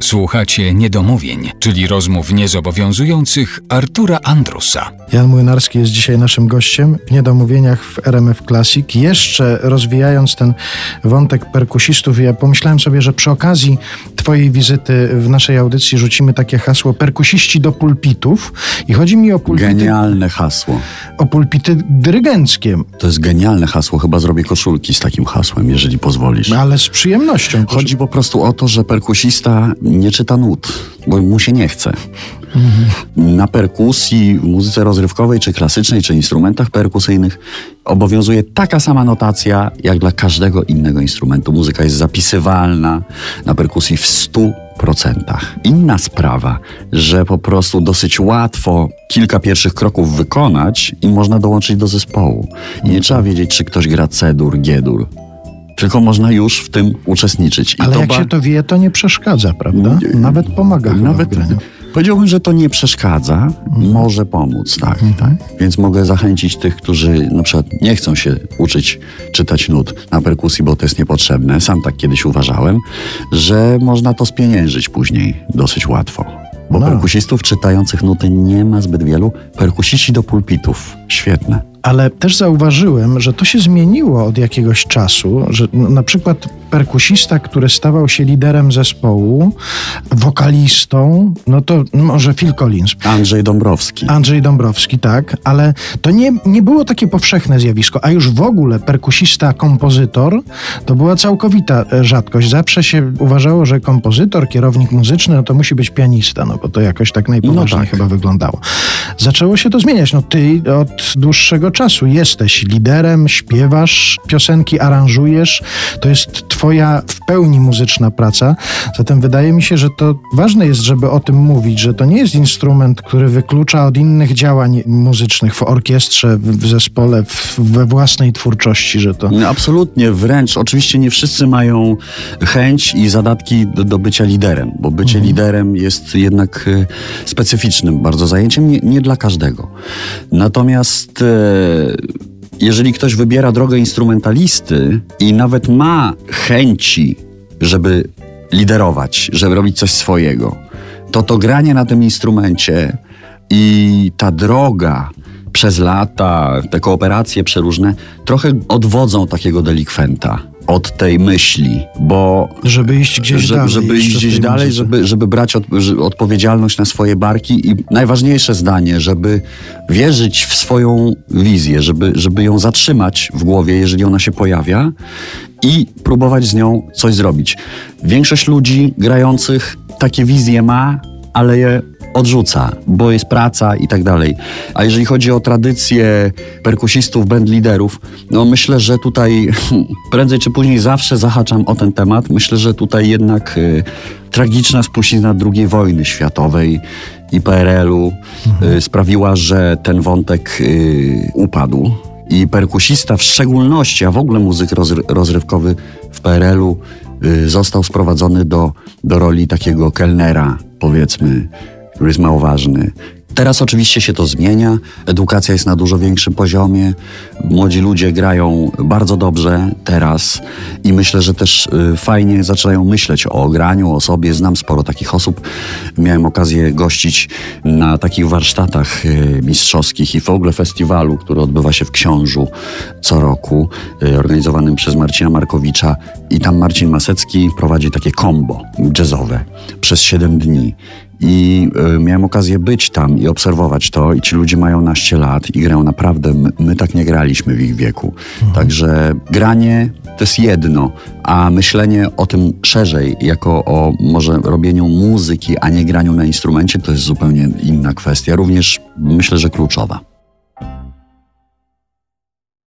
Słuchacie niedomówień, czyli rozmów niezobowiązujących Artura Andrusa. Jan Młynarski jest dzisiaj naszym gościem w Niedomówieniach w RMF Classic. Jeszcze rozwijając ten wątek perkusistów, ja pomyślałem sobie, że przy okazji Twojej wizyty w naszej audycji rzucimy takie hasło perkusiści do pulpitów. I chodzi mi o pulpity, Genialne hasło. o pulpity dyrygenckie, To jest genialne hasło. Chyba zrobię koszulki z takim hasłem, jeżeli pozwolisz. ale z przyjemnością. Chodzi po prostu o to, że perkusista nie czyta nut, bo mu się nie chce. Na perkusji, w muzyce rozrywkowej, czy klasycznej, czy instrumentach perkusyjnych obowiązuje taka sama notacja, jak dla każdego innego instrumentu. Muzyka jest zapisywalna na perkusji w 100%. Inna sprawa, że po prostu dosyć łatwo kilka pierwszych kroków wykonać i można dołączyć do zespołu. I nie trzeba wiedzieć, czy ktoś gra C-dur, G-dur. Tylko można już w tym uczestniczyć. I Ale jak ba- się to wie, to nie przeszkadza, prawda? Nawet pomaga nawet. Powiedziałbym, że to nie przeszkadza, może pomóc, tak, tak. Więc mogę zachęcić tych, którzy na przykład nie chcą się uczyć czytać nut na perkusji, bo to jest niepotrzebne. Sam tak kiedyś uważałem, że można to spieniężyć później dosyć łatwo. Bo No. perkusistów czytających nuty nie ma zbyt wielu. Perkusiści do pulpitów. Świetne. Ale też zauważyłem, że to się zmieniło od jakiegoś czasu, że na przykład perkusista, który stawał się liderem zespołu, wokalistą, no to może Phil Collins, Andrzej Dąbrowski. Andrzej Dąbrowski, tak, ale to nie, nie było takie powszechne zjawisko, a już w ogóle perkusista, kompozytor to była całkowita e, rzadkość. Zawsze się uważało, że kompozytor, kierownik muzyczny, no to musi być pianista, no bo to jakoś tak najpoważniej No tak. chyba wyglądało. Zaczęło się to zmieniać. No ty od dłuższego czasu jesteś liderem, śpiewasz piosenki, aranżujesz. To jest twoja w pełni muzyczna praca. Zatem wydaje mi się, że to ważne jest, żeby o tym mówić, że to nie jest instrument, który wyklucza od innych działań muzycznych w orkiestrze, w zespole, w, we własnej twórczości, że to... No, Absolutnie, wręcz. Oczywiście nie wszyscy mają chęć i zadatki do, do bycia liderem, bo bycie liderem jest jednak e, specyficznym bardzo zajęciem, nie, nie dla każdego. Natomiast e, jeżeli ktoś wybiera drogę instrumentalisty i nawet ma chęci, żeby liderować, żeby robić coś swojego, to to granie na tym instrumencie i ta droga przez lata, te kooperacje przeróżne, trochę odwodzą takiego delikwenta od tej myśli, bo Żeby iść gdzieś żeby, dalej. żeby iść gdzieś dalej, żeby, żeby brać od, że- odpowiedzialność na swoje barki i najważniejsze zdanie, żeby wierzyć w swoją wizję, żeby, żeby ją zatrzymać w głowie, jeżeli ona się pojawia i próbować z nią coś zrobić. Większość ludzi grających takie wizje ma, ale je odrzuca, bo jest praca i tak dalej. A jeżeli chodzi o tradycję perkusistów, bandliderów, no myślę, że tutaj prędzej czy później zawsze zahaczam o ten temat. Myślę, że tutaj jednak y, tragiczna spuścizna II wojny światowej i PRL-u y, sprawiła, że ten wątek y, upadł. I perkusista w szczególności, a w ogóle muzyk rozry- rozrywkowy w PRL-u y, został sprowadzony do, do roli takiego kelnera, powiedzmy, który jest mało ważny. Teraz oczywiście się to zmienia, edukacja jest na dużo większym poziomie, młodzi ludzie grają bardzo dobrze teraz i myślę, że też y, fajnie zaczynają myśleć o graniu, o sobie. Znam sporo takich osób. Miałem okazję gościć na takich warsztatach y, mistrzowskich i w ogóle festiwalu, który odbywa się w Książu co roku, y, organizowanym przez Marcina Markowicza i tam Marcin Masecki prowadzi takie combo jazzowe przez 7 dni. I y, miałem okazję być tam i obserwować to. I ci ludzie mają naście lat i grają naprawdę. My, my tak nie graliśmy w ich wieku. Także granie to jest jedno, a myślenie o tym szerzej, jako o może robieniu muzyki, a nie graniu na instrumencie, to jest zupełnie inna kwestia. Również myślę, że kluczowa.